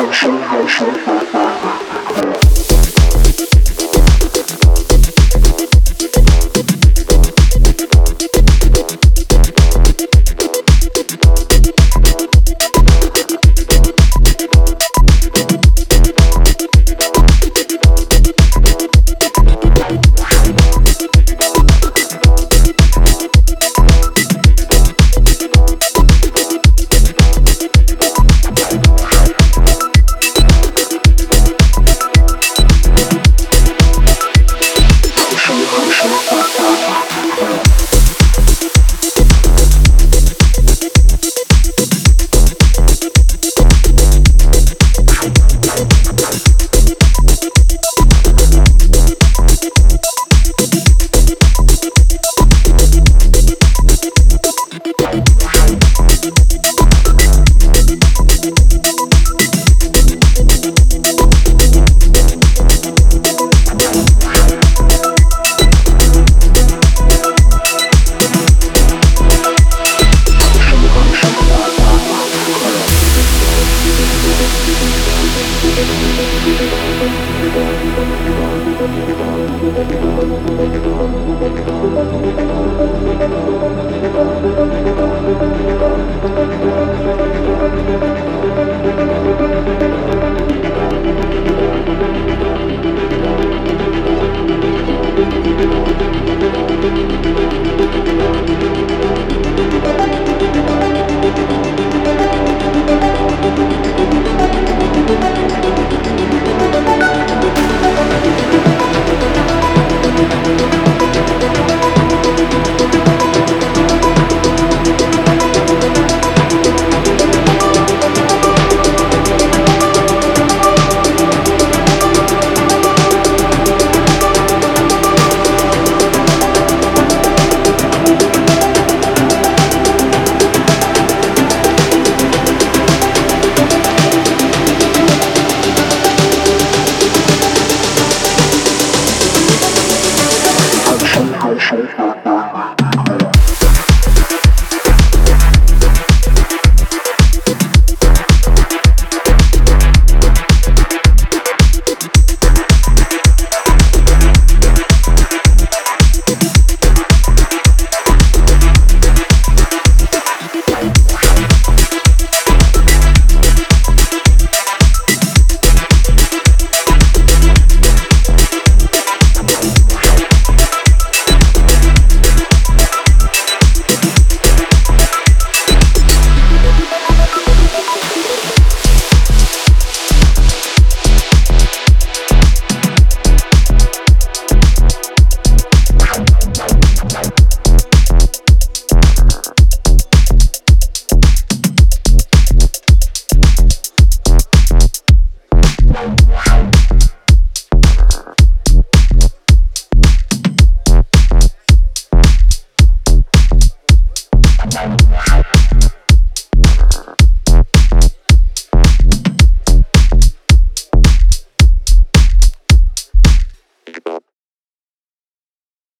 好帅，好帅，好帅！